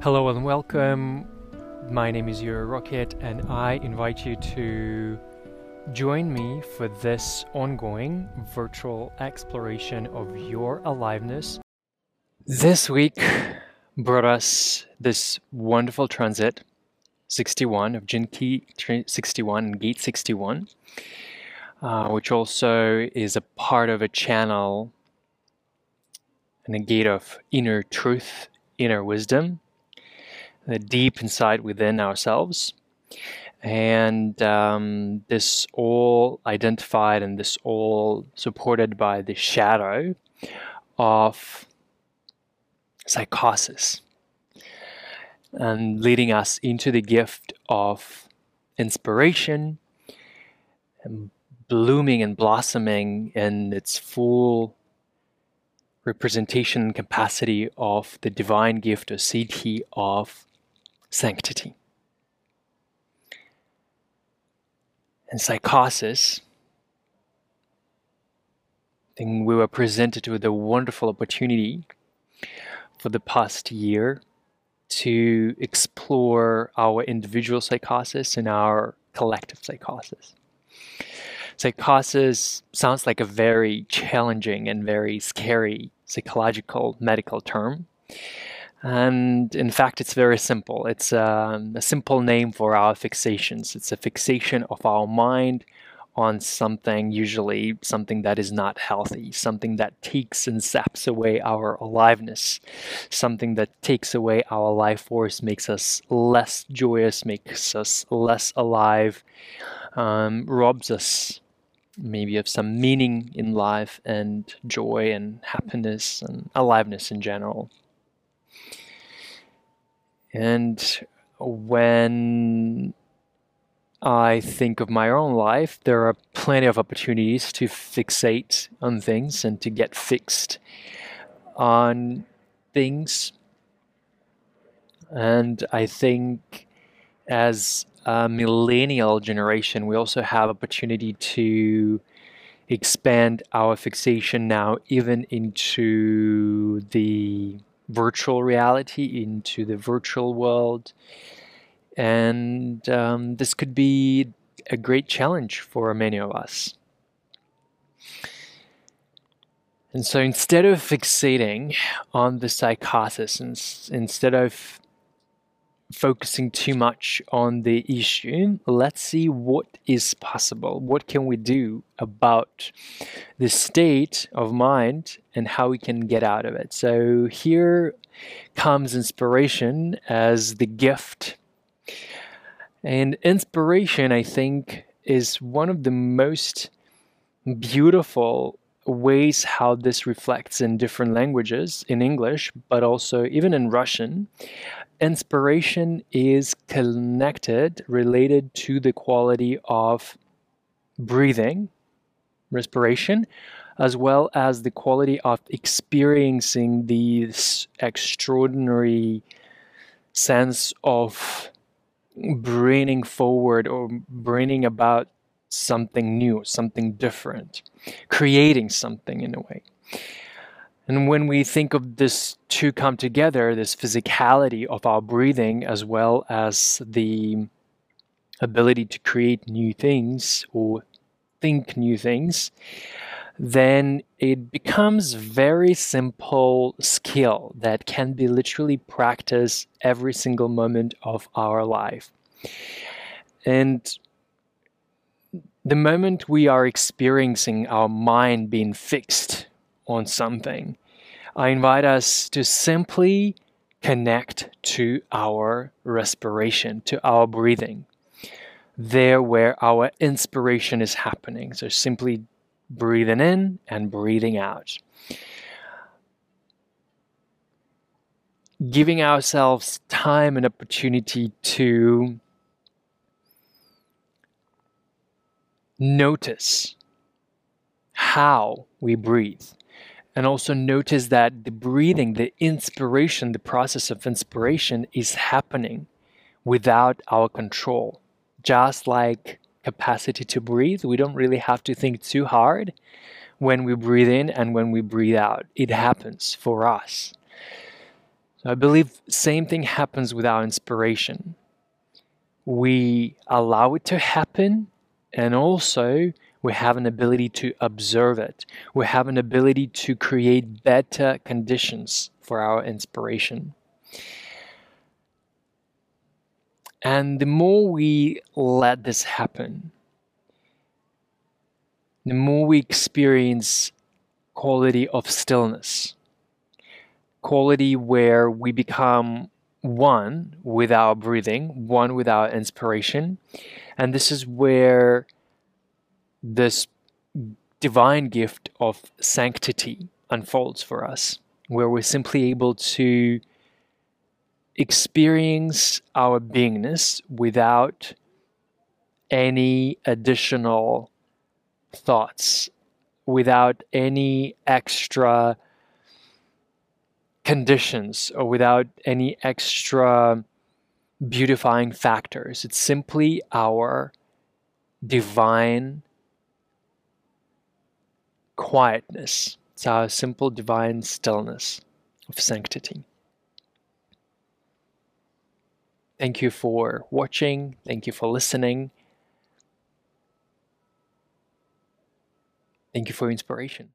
Hello and welcome. My name is Euro Rocket, and I invite you to join me for this ongoing virtual exploration of your aliveness. This week brought us this wonderful transit 61 of Key 61 and Gate 61, uh, which also is a part of a channel and a gate of inner truth, inner wisdom Uh, deep inside within ourselves. And um, this all identified and this all supported by the shadow of psychosis and leading us into the gift of inspiration and blooming and blossoming in its full representation capacity of the divine gift or siddhi of sanctity. And psychosis, I think we were presented with a wonderful opportunity for the past year to explore our individual psychosis and our collective psychosis. Psychosis sounds like a very challenging and very scary psychological medical term. And in fact, it's very simple. It's um, a simple name for our fixations. It's a fixation of our mind on something, usually something that is not healthy, something that takes and saps away our aliveness, something that takes away our life force, makes us less joyous, makes us less alive, um, robs us maybe of some meaning in life and joy and happiness and aliveness in general. And when I think of my own life, there are plenty of opportunities to fixate on things and to get fixed on things. And I think as a millennial generation, we also have opportunity to expand our fixation now even into the virtual reality into the virtual world. And um, this could be a great challenge for many of us. And so instead of fixating on the psychosis, instead of focusing too much on the issue. Let's see what is possible. What can we do about the state of mind and how we can get out of it? So here comes inspiration as the gift. And inspiration, I think, is one of the most beautiful ways how this reflects in different languages in English, but also even in Russian. Inspiration is connected, related to the quality of breathing, respiration, as well as the quality of experiencing this extraordinary sense of bringing forward or bringing about something new, something different, creating something in a way. And when we think of this two come together, this physicality of our breathing, as well as the ability to create new things or think new things, then it becomes very simple skill that can be literally practiced every single moment of our life. And the moment we are experiencing our mind being fixed on something. I invite us to simply connect to our respiration, to our breathing, there where our inspiration is happening. So simply breathing in and breathing out. Giving ourselves time and opportunity to notice how we breathe and also notice that the breathing, the inspiration, the process of inspiration is happening without our control. Just like capacity to breathe, we don't really have to think too hard when we breathe in and when we breathe out. It happens for us. So I believe same thing happens with our inspiration. We allow it to happen and also we have an ability to observe it. We have an ability to create better conditions for our inspiration. And the more we let this happen, the more we experience quality of stillness, quality where we become one with our breathing, one with our inspiration. And this is where this divine gift of sanctity unfolds for us, where we're simply able to experience our beingness without any additional thoughts, without any extra conditions, or without any extra beautifying factors. It's simply our divine quietness. It's our simple divine stillness of sanctity. Thank you for watching. Thank you for listening. Thank you for inspiration.